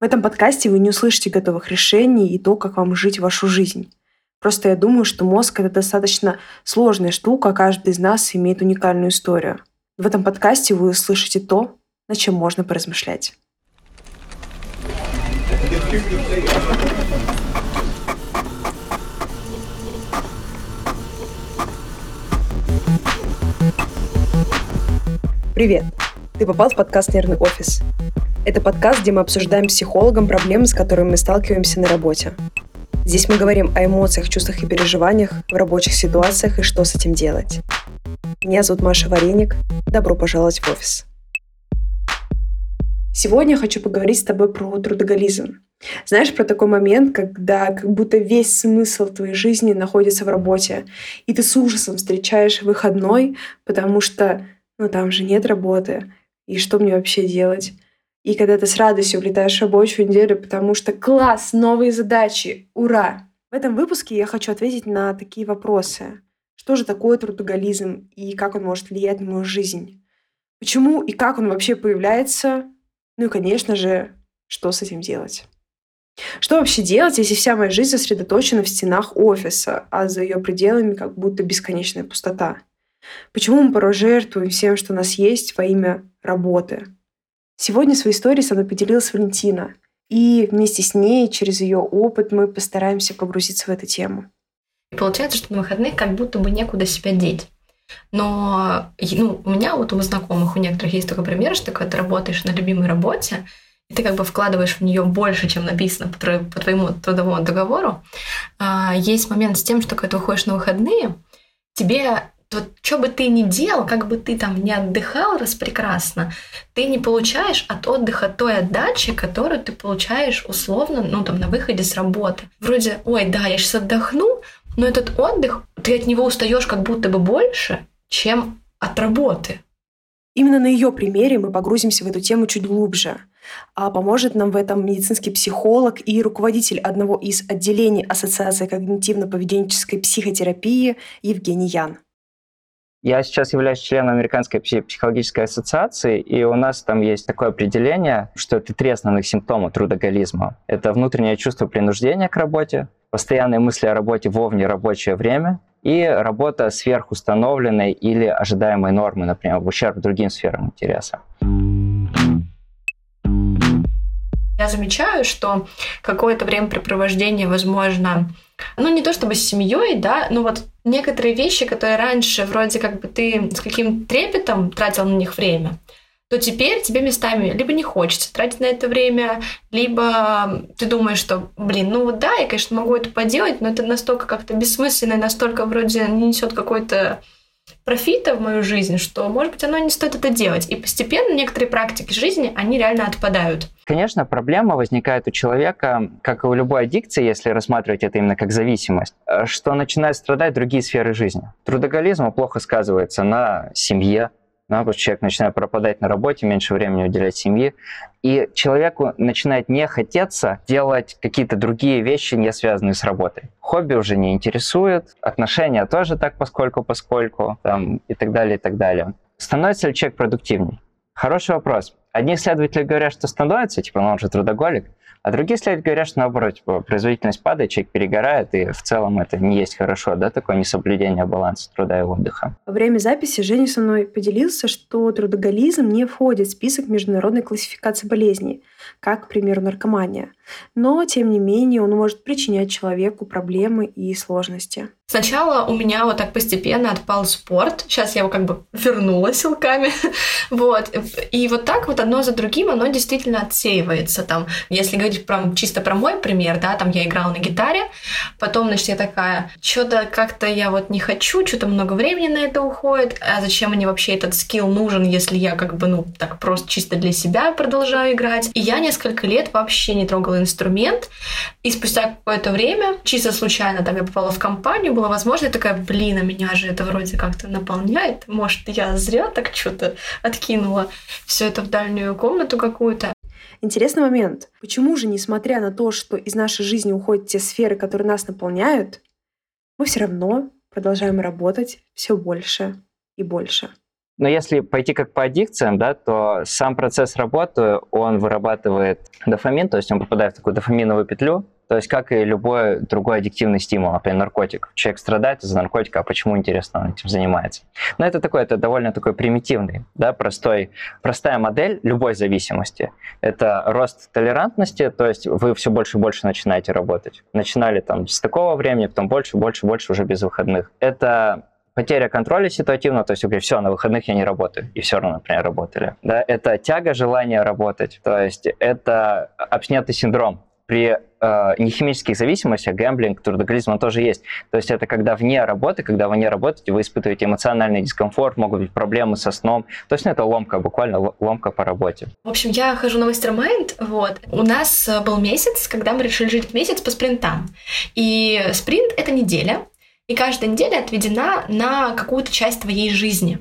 В этом подкасте вы не услышите готовых решений и то, как вам жить вашу жизнь. Просто я думаю, что мозг — это достаточно сложная штука, а каждый из нас имеет уникальную историю. В этом подкасте вы услышите то, над чем можно поразмышлять. Привет! Ты попал в подкаст «Нервный офис». Это подкаст, где мы обсуждаем с психологом проблемы, с которыми мы сталкиваемся на работе. Здесь мы говорим о эмоциях, чувствах и переживаниях в рабочих ситуациях и что с этим делать. Меня зовут Маша Вареник. Добро пожаловать в офис. Сегодня я хочу поговорить с тобой про трудоголизм. Знаешь, про такой момент, когда как будто весь смысл твоей жизни находится в работе, и ты с ужасом встречаешь выходной, потому что ну там же нет работы, и что мне вообще делать? И когда ты с радостью влетаешь в рабочую неделю, потому что класс, новые задачи, ура! В этом выпуске я хочу ответить на такие вопросы. Что же такое трудоголизм и как он может влиять на мою жизнь? Почему и как он вообще появляется? Ну и, конечно же, что с этим делать? Что вообще делать, если вся моя жизнь сосредоточена в стенах офиса, а за ее пределами как будто бесконечная пустота? Почему мы порой жертвуем всем, что у нас есть, во имя работы? Сегодня своей историей со мной поделилась Валентина. И вместе с ней, через ее опыт, мы постараемся погрузиться в эту тему. Получается, что на выходных как будто бы некуда себя деть. Но ну, у меня вот у знакомых, у некоторых есть такой пример, что когда ты работаешь на любимой работе, и ты как бы вкладываешь в нее больше, чем написано по, по твоему трудовому договору, а, есть момент с тем, что когда ты уходишь на выходные, тебе вот что бы ты ни делал, как бы ты там не отдыхал распрекрасно, ты не получаешь от отдыха той отдачи, которую ты получаешь условно, ну там на выходе с работы. Вроде, ой, да, я сейчас отдохну, но этот отдых, ты от него устаешь как будто бы больше, чем от работы. Именно на ее примере мы погрузимся в эту тему чуть глубже. А поможет нам в этом медицинский психолог и руководитель одного из отделений Ассоциации когнитивно-поведенческой психотерапии Евгений Ян. Я сейчас являюсь членом Американской психологической ассоциации, и у нас там есть такое определение, что это три основных симптома трудоголизма. Это внутреннее чувство принуждения к работе, постоянные мысли о работе во рабочее время и работа сверхустановленной или ожидаемой нормы, например, в ущерб другим сферам интереса. Я замечаю, что какое-то времяпрепровождение, возможно, ну не то чтобы с семьей, да, но вот некоторые вещи, которые раньше вроде как бы ты с каким трепетом тратил на них время, то теперь тебе местами либо не хочется тратить на это время, либо ты думаешь, что, блин, ну вот да, я, конечно, могу это поделать, но это настолько как-то бессмысленно, настолько вроде не несет какой-то профита в мою жизнь, что, может быть, оно не стоит это делать. И постепенно некоторые практики жизни, они реально отпадают. Конечно, проблема возникает у человека, как и у любой аддикции, если рассматривать это именно как зависимость, э, что начинают страдать другие сферы жизни. Трудоголизм плохо сказывается на семье, что человек начинает пропадать на работе, меньше времени уделять семье, и человеку начинает не хотеться делать какие-то другие вещи, не связанные с работой. Хобби уже не интересует, отношения тоже так поскольку-поскольку, там, и так далее, и так далее. Становится ли человек продуктивней? Хороший вопрос. Одни исследователи говорят, что становится, типа, ну он же трудоголик, а другие исследователи говорят, что наоборот, типа, производительность падает, человек перегорает, и в целом это не есть хорошо, да, такое несоблюдение баланса труда и отдыха. Во время записи Женя со мной поделился, что трудоголизм не входит в список международной классификации болезней, как, к примеру, наркомания. Но, тем не менее, он может причинять человеку проблемы и сложности. Сначала у меня вот так постепенно отпал спорт. Сейчас я его как бы вернула силками. вот. И вот так вот одно за другим оно действительно отсеивается. Там, если говорить про, чисто про мой пример, да, там я играла на гитаре, потом, значит, я такая, что-то как-то я вот не хочу, что-то много времени на это уходит, а зачем мне вообще этот скилл нужен, если я как бы, ну, так просто чисто для себя продолжаю играть. И я несколько лет вообще не трогала инструмент, и спустя какое-то время, чисто случайно, там я попала в компанию, была возможность, такая, блин, а меня же это вроде как-то наполняет, может, я зря так что-то откинула все это в дальнюю комнату какую-то. Интересный момент. Почему же, несмотря на то, что из нашей жизни уходят те сферы, которые нас наполняют, мы все равно продолжаем работать все больше и больше? Но если пойти как по аддикциям, да, то сам процесс работы, он вырабатывает дофамин, то есть он попадает в такую дофаминовую петлю, то есть, как и любой другой аддиктивный стимул, например, наркотик. Человек страдает из-за наркотика, а почему, интересно, он этим занимается? Но это такой, это довольно такой примитивный, да, простой, простая модель любой зависимости. Это рост толерантности, то есть вы все больше и больше начинаете работать. Начинали там с такого времени, потом больше, больше, больше уже без выходных. Это потеря контроля ситуативного, то есть говорите, все, на выходных я не работаю, и все равно, например, работали. Да, это тяга желания работать, то есть это абстинентный синдром, при э, нехимических зависимостях, гэмблинг, трудоголизм, он тоже есть. То есть это когда вне работы, когда вы не работаете, вы испытываете эмоциональный дискомфорт, могут быть проблемы со сном. То есть ну, это ломка, буквально ломка по работе. В общем, я хожу на мастер-майнд, вот. У нас э, был месяц, когда мы решили жить месяц по спринтам. И спринт — это неделя, и каждая неделя отведена на какую-то часть твоей жизни.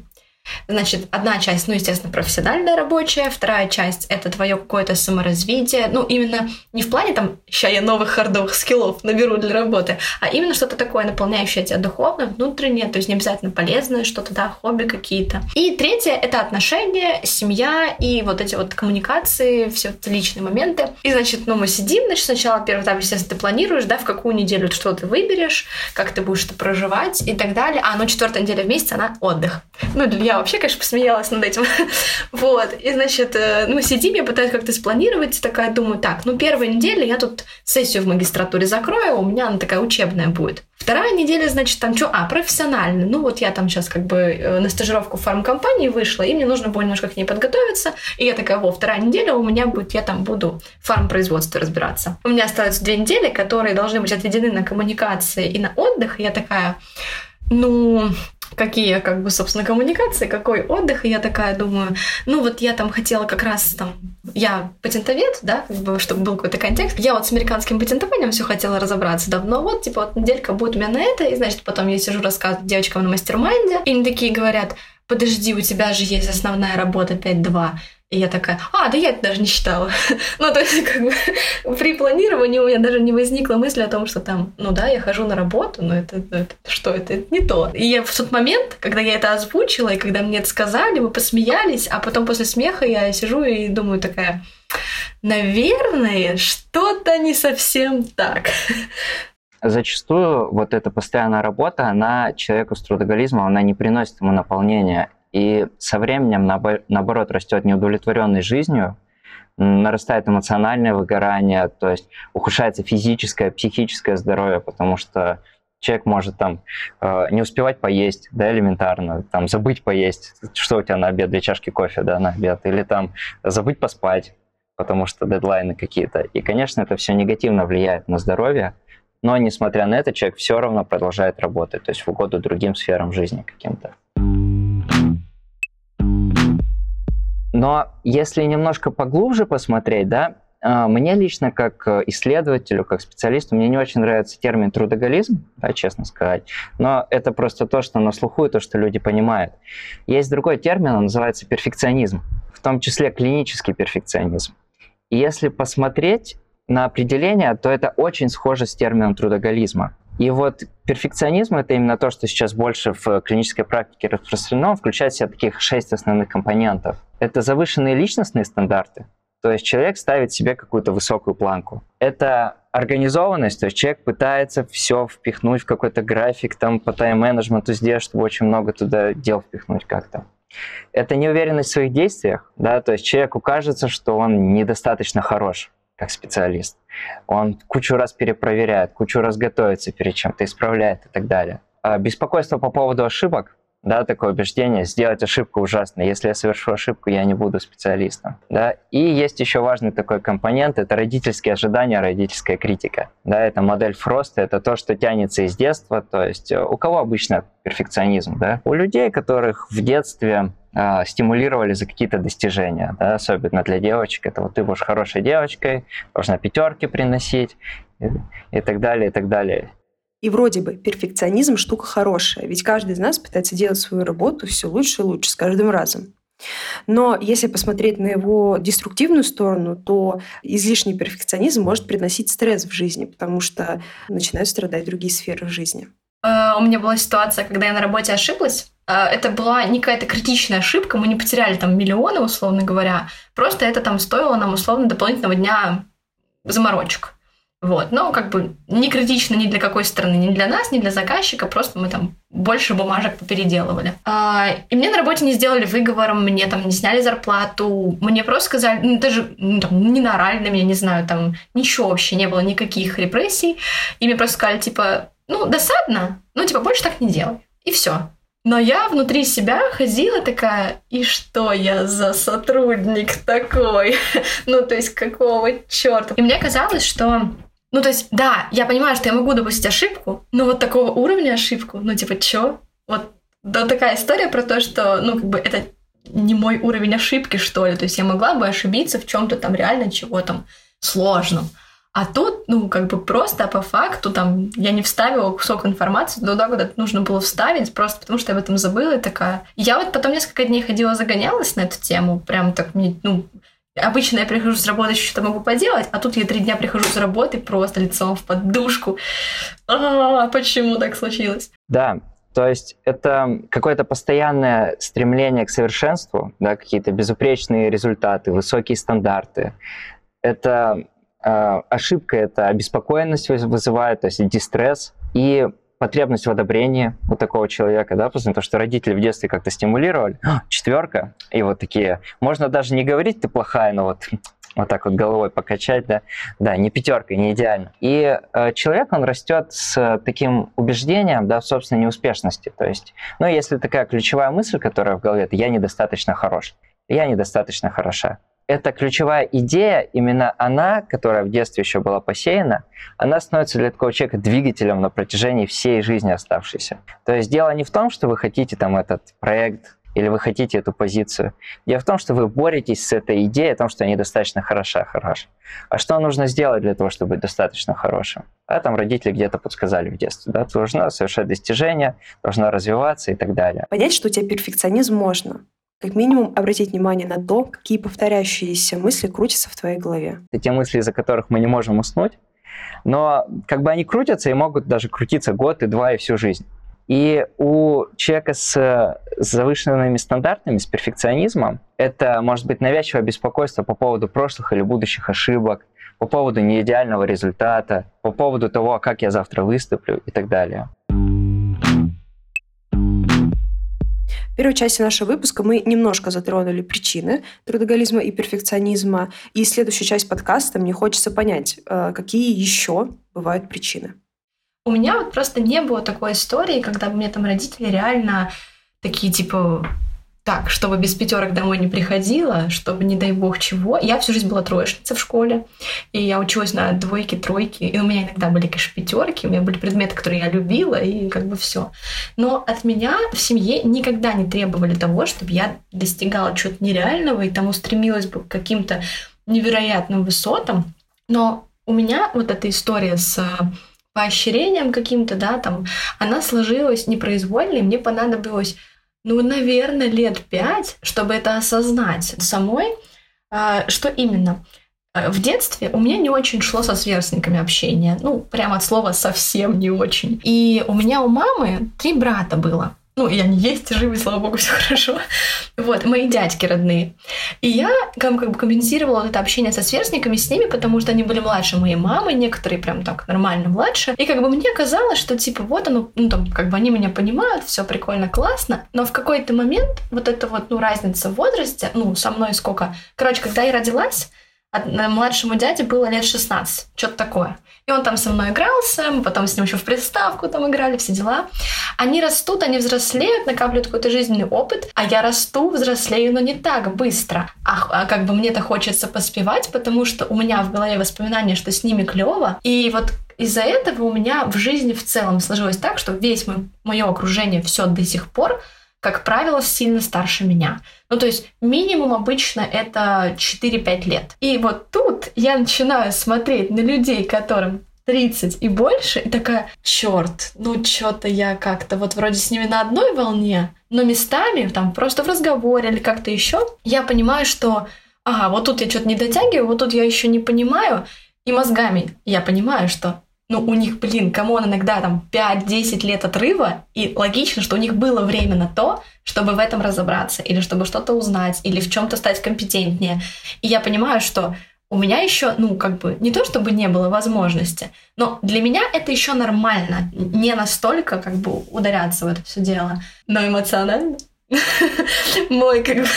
Значит, одна часть, ну, естественно, профессиональная рабочая, вторая часть — это твое какое-то саморазвитие, ну, именно не в плане там, ща я новых хардовых скиллов наберу для работы, а именно что-то такое наполняющее тебя духовно, внутреннее, то есть не обязательно полезное что-то, да, хобби какие-то. И третье — это отношения, семья и вот эти вот коммуникации, все это личные моменты. И, значит, ну, мы сидим, значит, сначала первый этап, естественно, ты планируешь, да, в какую неделю что ты выберешь, как ты будешь это проживать и так далее. А, ну, четвертая неделя в месяц, она отдых. Ну, я вообще, конечно, посмеялась над этим. вот. И, значит, э, мы сидим, я пытаюсь как-то спланировать, такая думаю, так, ну, первая неделя я тут сессию в магистратуре закрою, у меня она такая учебная будет. Вторая неделя, значит, там что? А, профессионально. Ну, вот я там сейчас как бы э, на стажировку в фармкомпании вышла, и мне нужно было немножко к ней подготовиться. И я такая, во, вторая неделя у меня будет, я там буду в фармпроизводстве разбираться. У меня остаются две недели, которые должны быть отведены на коммуникации и на отдых. И я такая, ну, какие, как бы, собственно, коммуникации, какой отдых. И я такая думаю, ну вот я там хотела как раз там, я патентовед, да, как бы, чтобы был какой-то контекст. Я вот с американским патентованием все хотела разобраться давно. Вот, типа, вот неделька будет у меня на это, и, значит, потом я сижу рассказываю девочкам на мастер-майнде, и они такие говорят, подожди, у тебя же есть основная работа 5.2. И я такая, а, да я это даже не считала. ну, то есть, как бы, при планировании у меня даже не возникла мысль о том, что там, ну да, я хожу на работу, но это, это что, это, это не то. И я в тот момент, когда я это озвучила, и когда мне это сказали, мы посмеялись, а потом после смеха я сижу и думаю такая, наверное, что-то не совсем так. Зачастую вот эта постоянная работа, она человеку с трудоголизмом, она не приносит ему наполнения. И со временем, наоборот, растет неудовлетворенность жизнью, нарастает эмоциональное выгорание, то есть ухудшается физическое, психическое здоровье, потому что человек может там э, не успевать поесть, да, элементарно, там забыть поесть, что у тебя на обед, две чашки кофе, да, на обед, или там забыть поспать, потому что дедлайны какие-то. И, конечно, это все негативно влияет на здоровье, но, несмотря на это, человек все равно продолжает работать, то есть в угоду другим сферам жизни каким-то. Но если немножко поглубже посмотреть, да, а, мне лично как исследователю, как специалисту, мне не очень нравится термин трудоголизм, да, честно сказать, но это просто то, что на слуху и то, что люди понимают. Есть другой термин, он называется перфекционизм, в том числе клинический перфекционизм. И если посмотреть на определение, то это очень схоже с термином трудоголизма. И вот перфекционизм — это именно то, что сейчас больше в клинической практике распространено, включает в себя таких шесть основных компонентов. Это завышенные личностные стандарты, то есть человек ставит себе какую-то высокую планку. Это организованность, то есть человек пытается все впихнуть в какой-то график, там по тайм-менеджменту сделать, чтобы очень много туда дел впихнуть как-то. Это неуверенность в своих действиях, да, то есть человеку кажется, что он недостаточно хорош как специалист. Он кучу раз перепроверяет, кучу раз готовится перед чем-то, исправляет и так далее. А беспокойство по поводу ошибок, да, такое убеждение, сделать ошибку ужасно. Если я совершу ошибку, я не буду специалистом. Да? И есть еще важный такой компонент, это родительские ожидания, родительская критика. Да, это модель Фроста, это то, что тянется из детства. То есть э, у кого обычно перфекционизм? Да? У людей, которых в детстве э, стимулировали за какие-то достижения, да, особенно для девочек. Это вот ты будешь хорошей девочкой, должна пятерки приносить и, и так далее, и так далее. И вроде бы перфекционизм штука хорошая, ведь каждый из нас пытается делать свою работу все лучше и лучше с каждым разом. Но если посмотреть на его деструктивную сторону, то излишний перфекционизм может приносить стресс в жизни, потому что начинают страдать другие сферы в жизни. Э, у меня была ситуация, когда я на работе ошиблась, это была не какая-то критичная ошибка, мы не потеряли там миллионы, условно говоря, просто это там стоило нам условно дополнительного дня заморочек. Вот, но как бы не критично ни для какой стороны, ни для нас, ни для заказчика, просто мы там больше бумажек попеределывали. А, и мне на работе не сделали выговор, мне там не сняли зарплату, мне просто сказали, ну, даже ну, там, не наорали на меня, не знаю, там ничего вообще не было, никаких репрессий. И мне просто сказали, типа, ну, досадно, ну, типа, больше так не делай. И все. Но я внутри себя ходила такая, и что я за сотрудник такой? ну, то есть, какого черта? И мне казалось, что ну, то есть, да, я понимаю, что я могу допустить ошибку, но вот такого уровня ошибку, ну, типа, чё? Вот да, такая история про то, что, ну, как бы это не мой уровень ошибки, что ли. То есть я могла бы ошибиться в чем то там реально чего там сложном. А тут, ну, как бы просто по факту, там, я не вставила кусок информации туда, куда нужно было вставить, просто потому что я об этом забыла и такая. Я вот потом несколько дней ходила, загонялась на эту тему, прям так мне, ну, Обычно я прихожу с работы, еще что-то могу поделать, а тут я три дня прихожу с работы просто лицом в подушку. А, почему так случилось? Да, то есть это какое-то постоянное стремление к совершенству, да, какие-то безупречные результаты, высокие стандарты. Это ошибка, это обеспокоенность вызывает, то есть дистресс. И потребность в одобрении у такого человека, да, потому что родители в детстве как-то стимулировали, четверка, и вот такие, можно даже не говорить, ты плохая, но вот вот так вот головой покачать, да, да, не пятерка, не идеально. И э, человек, он растет с таким убеждением, да, в собственной неуспешности. То есть, ну, если такая ключевая мысль, которая в голове, это я недостаточно хорош, я недостаточно хороша эта ключевая идея, именно она, которая в детстве еще была посеяна, она становится для такого человека двигателем на протяжении всей жизни оставшейся. То есть дело не в том, что вы хотите там этот проект или вы хотите эту позицию. Дело в том, что вы боретесь с этой идеей о том, что они достаточно хороша, хорош. А что нужно сделать для того, чтобы быть достаточно хорошим? А там родители где-то подсказали в детстве. Да? Ты должна совершать достижения, должна развиваться и так далее. Понять, что у тебя перфекционизм можно как минимум обратить внимание на то, какие повторяющиеся мысли крутятся в твоей голове. Это те мысли, из-за которых мы не можем уснуть, но как бы они крутятся и могут даже крутиться год и два и всю жизнь. И у человека с завышенными стандартами, с перфекционизмом, это может быть навязчивое беспокойство по поводу прошлых или будущих ошибок, по поводу неидеального результата, по поводу того, как я завтра выступлю и так далее. Первой части нашего выпуска мы немножко затронули причины трудоголизма и перфекционизма. И следующую часть подкаста мне хочется понять, э, какие еще бывают причины. У меня вот просто не было такой истории, когда бы мне там родители реально такие типа так, чтобы без пятерок домой не приходила, чтобы, не дай бог, чего. Я всю жизнь была троечница в школе, и я училась на двойки, тройки, и у меня иногда были, конечно, пятерки, у меня были предметы, которые я любила, и как бы все. Но от меня в семье никогда не требовали того, чтобы я достигала чего-то нереального и тому стремилась бы к каким-то невероятным высотам. Но у меня вот эта история с поощрением каким-то, да, там, она сложилась непроизвольно, и мне понадобилось ну, наверное, лет пять, чтобы это осознать самой. А, что именно? А, в детстве у меня не очень шло со сверстниками общение. Ну, прямо от слова совсем не очень. И у меня у мамы три брата было. Ну, и они есть, живы, слава богу, все хорошо. Вот, мои дядьки родные. И я как, как бы компенсировала вот это общение со сверстниками с ними, потому что они были младше моей мамы, некоторые прям так нормально младше. И как бы мне казалось, что типа вот оно, ну там, как бы они меня понимают, все прикольно, классно. Но в какой-то момент вот эта вот, ну, разница в возрасте, ну, со мной сколько... Короче, когда я родилась, младшему дяде было лет 16, что-то такое. И он там со мной игрался, мы потом с ним еще в приставку там играли, все дела. Они растут, они взрослеют, накапливают какой-то жизненный опыт, а я расту, взрослею, но не так быстро. А, а как бы мне-то хочется поспевать, потому что у меня в голове воспоминания, что с ними клево. И вот из-за этого у меня в жизни в целом сложилось так, что весь мой, мое окружение все до сих пор как правило, сильно старше меня. Ну, то есть минимум обычно это 4-5 лет. И вот тут я начинаю смотреть на людей, которым 30 и больше, и такая, черт, ну что-то я как-то вот вроде с ними на одной волне, но местами, там, просто в разговоре или как-то еще, я понимаю, что, ага, вот тут я что-то не дотягиваю, вот тут я еще не понимаю, и мозгами я понимаю, что ну, у них, блин, кому он иногда там 5-10 лет отрыва, и логично, что у них было время на то, чтобы в этом разобраться, или чтобы что-то узнать, или в чем-то стать компетентнее. И я понимаю, что у меня еще, ну, как бы, не то чтобы не было возможности, но для меня это еще нормально. Не настолько, как бы, ударяться в это все дело, но эмоционально. Мой, как бы,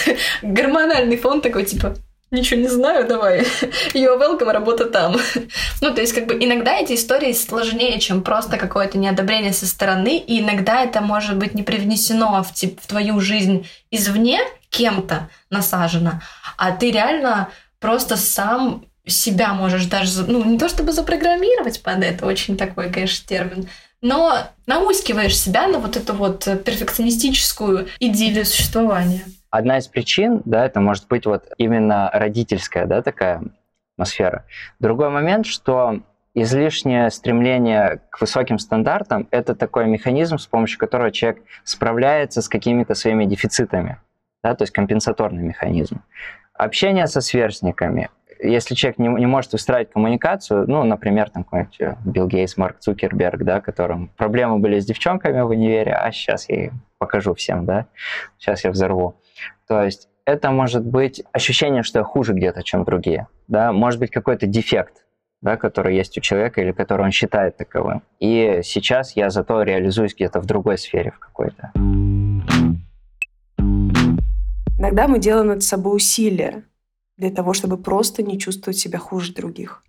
гормональный фон такой, типа, ничего не знаю, давай. You're welcome, работа там. ну, то есть, как бы, иногда эти истории сложнее, чем просто какое-то неодобрение со стороны, и иногда это может быть не привнесено в, в твою жизнь извне кем-то насажено, а ты реально просто сам себя можешь даже, ну, не то чтобы запрограммировать под это, очень такой, конечно, термин, но наускиваешь себя на вот эту вот перфекционистическую идею существования. Одна из причин, да, это может быть вот именно родительская, да, такая атмосфера. Другой момент, что излишнее стремление к высоким стандартам – это такой механизм, с помощью которого человек справляется с какими-то своими дефицитами, да, то есть компенсаторный механизм. Общение со сверстниками. Если человек не, не может выстраивать коммуникацию, ну, например, там какой-нибудь э, Билл Гейтс, Марк Цукерберг, да, которым проблемы были с девчонками в универе, а сейчас я покажу всем, да, сейчас я взорву. То есть это может быть ощущение, что я хуже где-то, чем другие, да, может быть какой-то дефект, да, который есть у человека или который он считает таковым. И сейчас я зато реализуюсь где-то в другой сфере в какой-то. Иногда мы делаем над собой усилия для того, чтобы просто не чувствовать себя хуже других.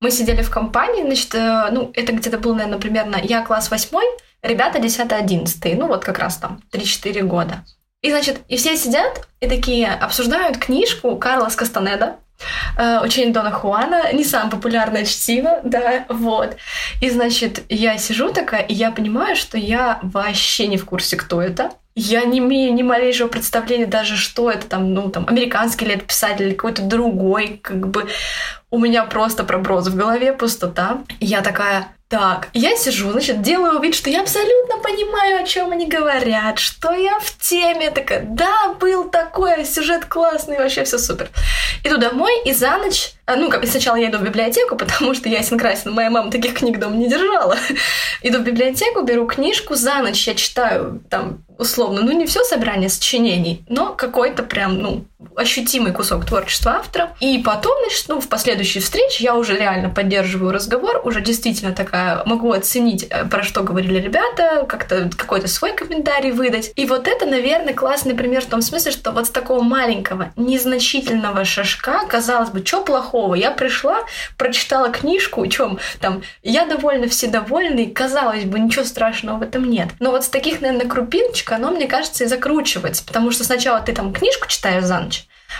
Мы сидели в компании, значит, э, ну, это где-то был, наверное, примерно я класс восьмой, ребята 10-11, ну, вот как раз там 3-4 года. И, значит, и все сидят и такие обсуждают книжку Карла Кастанеда, Uh, учение Дона Хуана, не самое популярное чтиво, да, вот. И, значит, я сижу такая, и я понимаю, что я вообще не в курсе, кто это. Я не имею ни малейшего представления даже, что это там, ну, там, американский ли это писатель или какой-то другой, как бы у меня просто проброс в голове, пустота. Я такая, так, я сижу, значит, делаю вид, что я абсолютно понимаю, о чем они говорят, что я в теме, такая, да, был такой, сюжет классный, вообще все супер. Иду домой и за ночь, ну, как сначала я иду в библиотеку, потому что ясен красен, моя мама таких книг дома не держала. иду в библиотеку, беру книжку, за ночь я читаю там условно, ну не все собрание сочинений, но какой-то прям, ну, ощутимый кусок творчества автора. И потом, значит, ну, в последующей встрече я уже реально поддерживаю разговор, уже действительно такая могу оценить, э, про что говорили ребята, как-то какой-то свой комментарий выдать. И вот это, наверное, классный пример в том смысле, что вот с такого маленького, незначительного шажка, казалось бы, что плохого? Я пришла, прочитала книжку, чем там, я довольна, все довольны, и казалось бы, ничего страшного в этом нет. Но вот с таких, наверное, крупиночек оно, мне кажется, и закручивается, потому что сначала ты там книжку читаешь за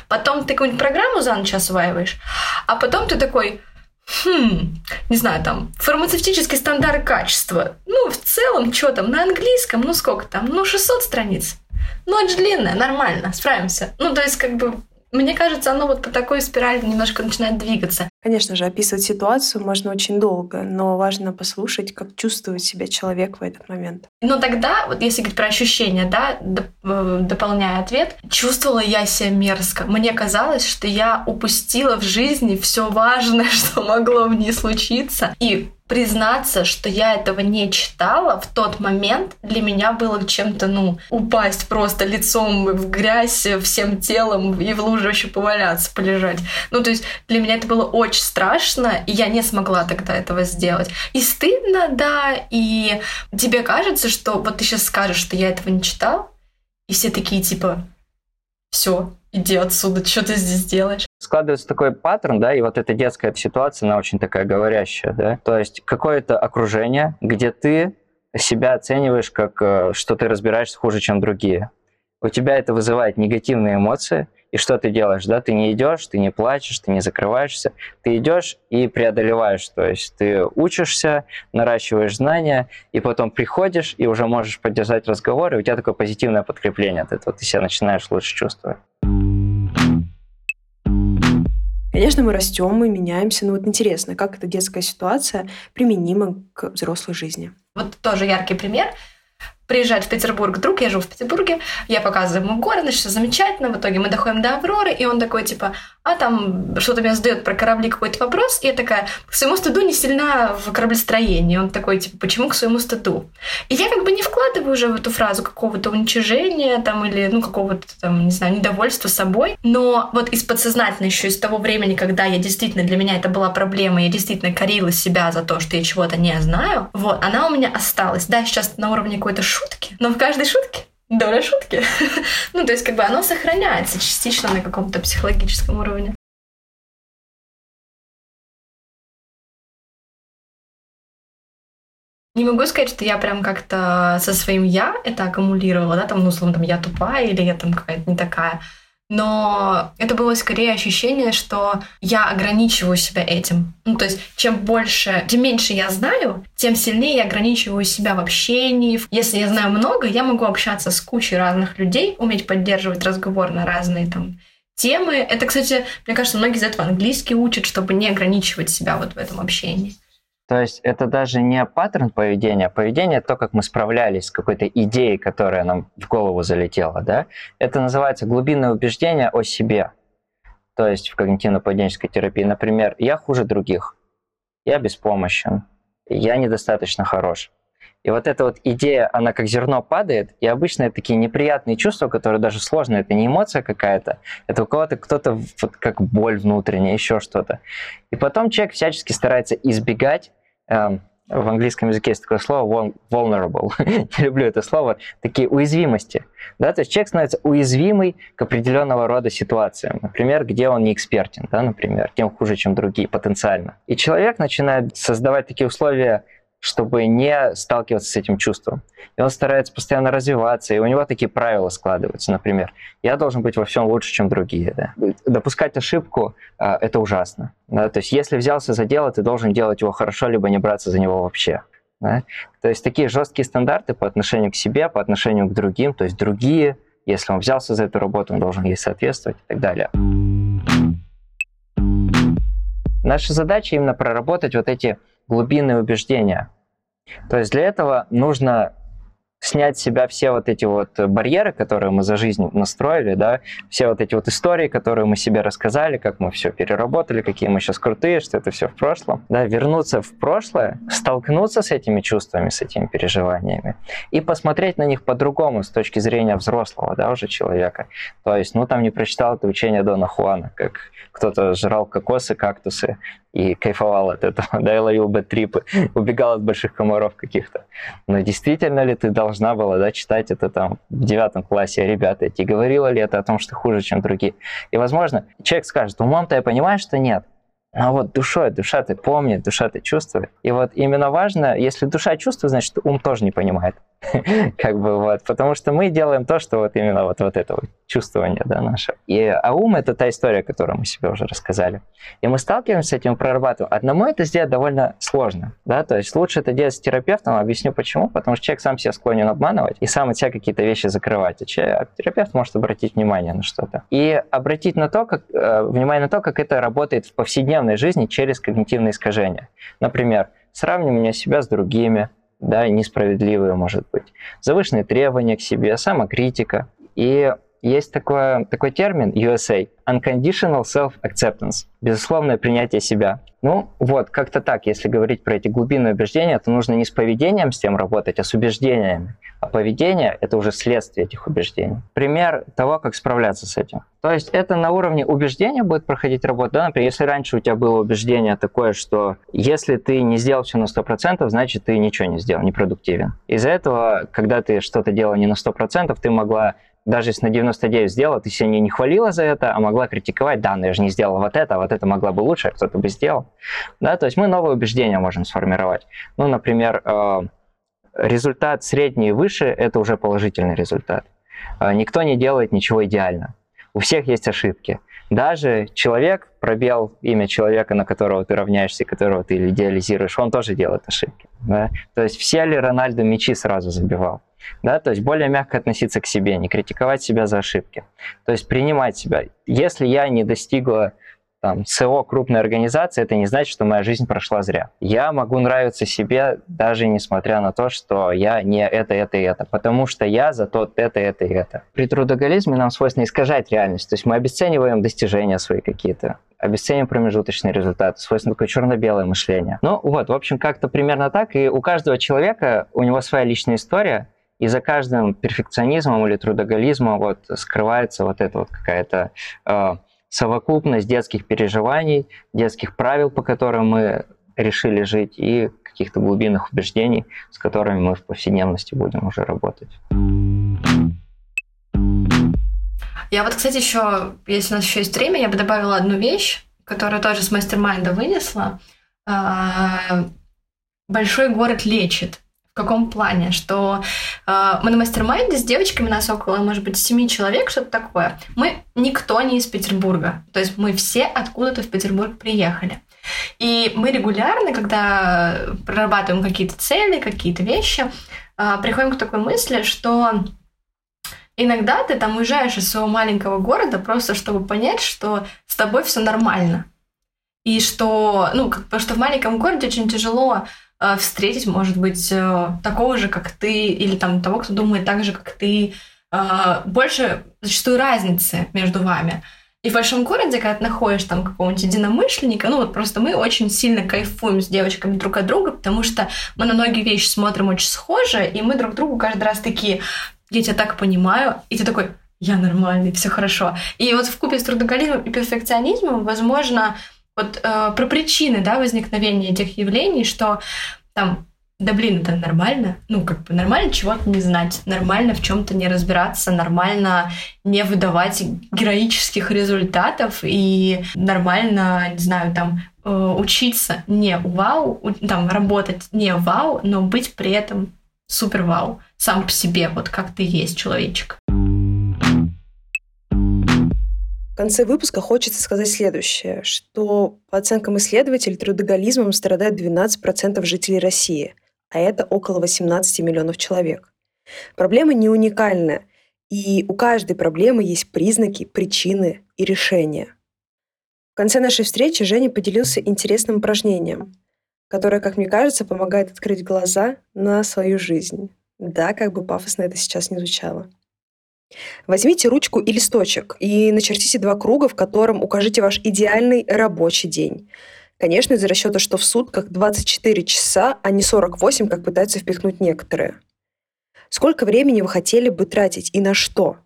потом ты какую-нибудь программу за ночь осваиваешь, а потом ты такой, хм, не знаю, там, фармацевтический стандарт качества. Ну, в целом, что там, на английском, ну, сколько там, ну, 600 страниц. Это же длинное, нормально, справимся. Ну, то есть, как бы, мне кажется, оно вот по такой спирали немножко начинает двигаться. Конечно же, описывать ситуацию можно очень долго, но важно послушать, как чувствует себя человек в этот момент. Но тогда, вот если говорить про ощущения, да, э, дополняя ответ, чувствовала я себя мерзко. Мне казалось, что я упустила в жизни все важное, что могло в ней случиться. И признаться, что я этого не читала в тот момент для меня было чем-то, ну, упасть просто лицом в грязь всем телом и в луже вообще поваляться, полежать. Ну, то есть для меня это было очень страшно, и я не смогла тогда этого сделать. И стыдно, да, и тебе кажется, что вот ты сейчас скажешь, что я этого не читал, и все такие типа, все, иди отсюда, что ты здесь делаешь? Складывается такой паттерн, да, и вот эта детская ситуация, она очень такая говорящая, да. То есть какое-то окружение, где ты себя оцениваешь как, э, что ты разбираешься хуже, чем другие. У тебя это вызывает негативные эмоции, и что ты делаешь, да? Ты не идешь, ты не плачешь, ты не закрываешься, ты идешь и преодолеваешь, то есть ты учишься, наращиваешь знания, и потом приходишь и уже можешь поддержать разговор, и у тебя такое позитивное подкрепление от этого, ты себя начинаешь лучше чувствовать. Конечно, мы растем, мы меняемся, но вот интересно, как эта детская ситуация применима к взрослой жизни. Вот тоже яркий пример. Приезжает в Петербург друг, я живу в Петербурге, я показываю ему город, значит, все замечательно, в итоге мы доходим до Авроры, и он такой, типа, а там что-то меня задает про корабли какой-то вопрос, и я такая, к своему стыду не сильна в кораблестроении. Он такой, типа, почему к своему стыду? И я как бы не вкладываю уже в эту фразу какого-то уничижения там или, ну, какого-то там, не знаю, недовольства собой, но вот из подсознательно еще из того времени, когда я действительно, для меня это была проблема, я действительно корила себя за то, что я чего-то не знаю, вот, она у меня осталась. Да, сейчас на уровне какой-то шутки, но в каждой шутке доля шутки. ну, то есть, как бы оно сохраняется частично на каком-то психологическом уровне. Не могу сказать, что я прям как-то со своим я это аккумулировала, да, там, ну, условно, там, я тупая или я там какая-то не такая но это было скорее ощущение, что я ограничиваю себя этим. Ну, то есть, чем больше, чем меньше я знаю, тем сильнее я ограничиваю себя в общении. Если я знаю много, я могу общаться с кучей разных людей, уметь поддерживать разговор на разные там темы. Это, кстати, мне кажется, многие из этого английский учат, чтобы не ограничивать себя вот в этом общении. То есть это даже не паттерн поведения, а поведение то, как мы справлялись с какой-то идеей, которая нам в голову залетела. Да? Это называется глубинное убеждение о себе. То есть в когнитивно-поведенческой терапии, например, я хуже других, я беспомощен, я недостаточно хорош. И вот эта вот идея, она как зерно падает, и обычно это такие неприятные чувства, которые даже сложно, это не эмоция какая-то, это у кого-то кто-то вот как боль внутренняя, еще что-то. И потом человек всячески старается избегать в английском языке есть такое слово vulnerable, не люблю это слово, такие уязвимости. Да? То есть человек становится уязвимый к определенного рода ситуациям, например, где он не экспертен, да, например, тем хуже, чем другие потенциально. И человек начинает создавать такие условия чтобы не сталкиваться с этим чувством. И он старается постоянно развиваться, и у него такие правила складываются. Например, я должен быть во всем лучше, чем другие. Да? Допускать ошибку э, – это ужасно. Да? То есть если взялся за дело, ты должен делать его хорошо, либо не браться за него вообще. Да? То есть такие жесткие стандарты по отношению к себе, по отношению к другим, то есть другие, если он взялся за эту работу, он должен ей соответствовать и так далее. Наша задача именно проработать вот эти глубинные убеждения. То есть для этого нужно снять с себя все вот эти вот барьеры, которые мы за жизнь настроили, да, все вот эти вот истории, которые мы себе рассказали, как мы все переработали, какие мы сейчас крутые, что это все в прошлом, да, вернуться в прошлое, столкнуться с этими чувствами, с этими переживаниями и посмотреть на них по-другому с точки зрения взрослого, да, уже человека. То есть, ну, там не прочитал это учение Дона Хуана, как кто-то жрал кокосы, кактусы, и кайфовал от этого, да, и ловил бэт-трипы, убегал от больших комаров каких-то. Но действительно ли ты должна была, да, читать это там в девятом классе, ребята, тебе говорила ли это о том, что ты хуже, чем другие? И, возможно, человек скажет, умом-то я понимаю, что нет, а вот душой, душа ты помнит, душа ты чувствует. И вот именно важно, если душа чувствует, значит, ум тоже не понимает. как бы вот, потому что мы делаем то, что вот именно вот, вот это вот чувствование, да, наше. И, а ум — это та история, которую мы себе уже рассказали. И мы сталкиваемся с этим, прорабатываем. Одному это сделать довольно сложно, да, то есть лучше это делать с терапевтом, объясню почему, потому что человек сам себя склонен обманывать и сам от себя какие-то вещи закрывать, а, человек, а терапевт может обратить внимание на что-то. И обратить на то, как, э, внимание на то, как это работает в повседневной жизни через когнитивные искажения. Например, сравнивание себя с другими, да, несправедливые, может быть, завышенные требования к себе, самокритика. И есть такой, такой термин USA – unconditional self-acceptance, безусловное принятие себя. Ну вот, как-то так, если говорить про эти глубинные убеждения, то нужно не с поведением с тем работать, а с убеждениями. А поведение – это уже следствие этих убеждений. Пример того, как справляться с этим. То есть это на уровне убеждения будет проходить работа. Да? Например, если раньше у тебя было убеждение такое, что если ты не сделал все на 100%, значит ты ничего не сделал, не продуктивен. Из-за этого, когда ты что-то делал не на 100%, ты могла даже если на 99 сделала, ты себя не, не хвалила за это, а могла критиковать, да, но я же не сделала вот это, вот это могла бы лучше, кто-то бы сделал. Да, то есть мы новые убеждения можем сформировать. Ну, например, э, результат средний и выше – это уже положительный результат. Э, никто не делает ничего идеально. У всех есть ошибки. Даже человек, пробел имя человека, на которого ты равняешься, которого ты идеализируешь, он тоже делает ошибки. Да? То есть все ли Рональдо мячи сразу забивал? Да? То есть более мягко относиться к себе, не критиковать себя за ошибки. То есть принимать себя. Если я не достигла там, СО крупной организации, это не значит, что моя жизнь прошла зря. Я могу нравиться себе, даже несмотря на то, что я не это, это и это, потому что я зато это, это и это. При трудоголизме нам свойственно искажать реальность, то есть мы обесцениваем достижения свои какие-то, обесцениваем промежуточные результаты, свойственно такое черно-белое мышление. Ну вот, в общем, как-то примерно так, и у каждого человека, у него своя личная история, и за каждым перфекционизмом или трудоголизмом вот скрывается вот эта вот какая-то э, совокупность детских переживаний, детских правил, по которым мы решили жить, и каких-то глубинных убеждений, с которыми мы в повседневности будем уже работать. Я вот, кстати, еще, если у нас еще есть время, я бы добавила одну вещь, которую тоже с мастер-майнда вынесла. А, большой город лечит. В каком плане? Что э, мы на мастер-майнде с девочками, нас около, может быть, семи человек, что-то такое. Мы никто не из Петербурга. То есть мы все откуда-то в Петербург приехали. И мы регулярно, когда прорабатываем какие-то цели, какие-то вещи, э, приходим к такой мысли, что иногда ты там уезжаешь из своего маленького города просто чтобы понять, что с тобой все нормально. И что, ну, потому что в маленьком городе очень тяжело встретить, может быть, э, такого же, как ты, или там того, кто думает так же, как ты. Э, больше зачастую разницы между вами. И в большом городе, когда ты находишь там какого-нибудь единомышленника, ну вот просто мы очень сильно кайфуем с девочками друг от друга, потому что мы на многие вещи смотрим очень схоже, и мы друг другу каждый раз такие, я тебя так понимаю, и ты такой, я нормальный, все хорошо. И вот в купе с трудоголизмом и перфекционизмом, возможно, вот э, про причины да, возникновения этих явлений, что там да блин, это нормально. Ну, как бы нормально чего-то не знать, нормально в чем-то не разбираться, нормально не выдавать героических результатов и нормально, не знаю, там э, учиться не вау, там работать не вау, но быть при этом супер вау сам по себе, вот как ты есть человечек. Конце выпуска хочется сказать следующее, что по оценкам исследователей трудоголизмом страдает 12% жителей России, а это около 18 миллионов человек. Проблема не уникальна, и у каждой проблемы есть признаки, причины и решения. В конце нашей встречи Женя поделился интересным упражнением, которое, как мне кажется, помогает открыть глаза на свою жизнь. Да, как бы пафосно это сейчас не звучало. Возьмите ручку и листочек и начертите два круга, в котором укажите ваш идеальный рабочий день. Конечно, из расчета, что в сутках 24 часа, а не 48, как пытаются впихнуть некоторые. Сколько времени вы хотели бы тратить и на что?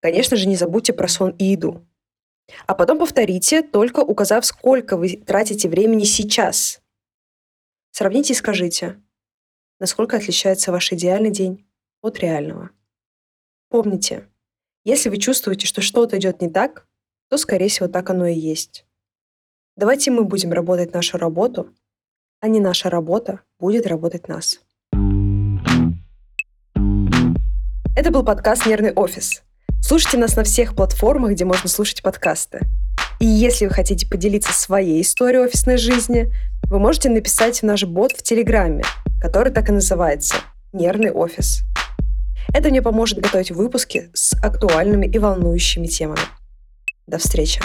Конечно же, не забудьте про сон и еду. А потом повторите, только указав, сколько вы тратите времени сейчас. Сравните и скажите, насколько отличается ваш идеальный день от реального. Помните, если вы чувствуете, что что-то идет не так, то, скорее всего, так оно и есть. Давайте мы будем работать нашу работу, а не наша работа будет работать нас. Это был подкаст «Нервный офис». Слушайте нас на всех платформах, где можно слушать подкасты. И если вы хотите поделиться своей историей офисной жизни, вы можете написать в наш бот в Телеграме, который так и называется «Нервный офис». Это мне поможет готовить выпуски с актуальными и волнующими темами. До встречи!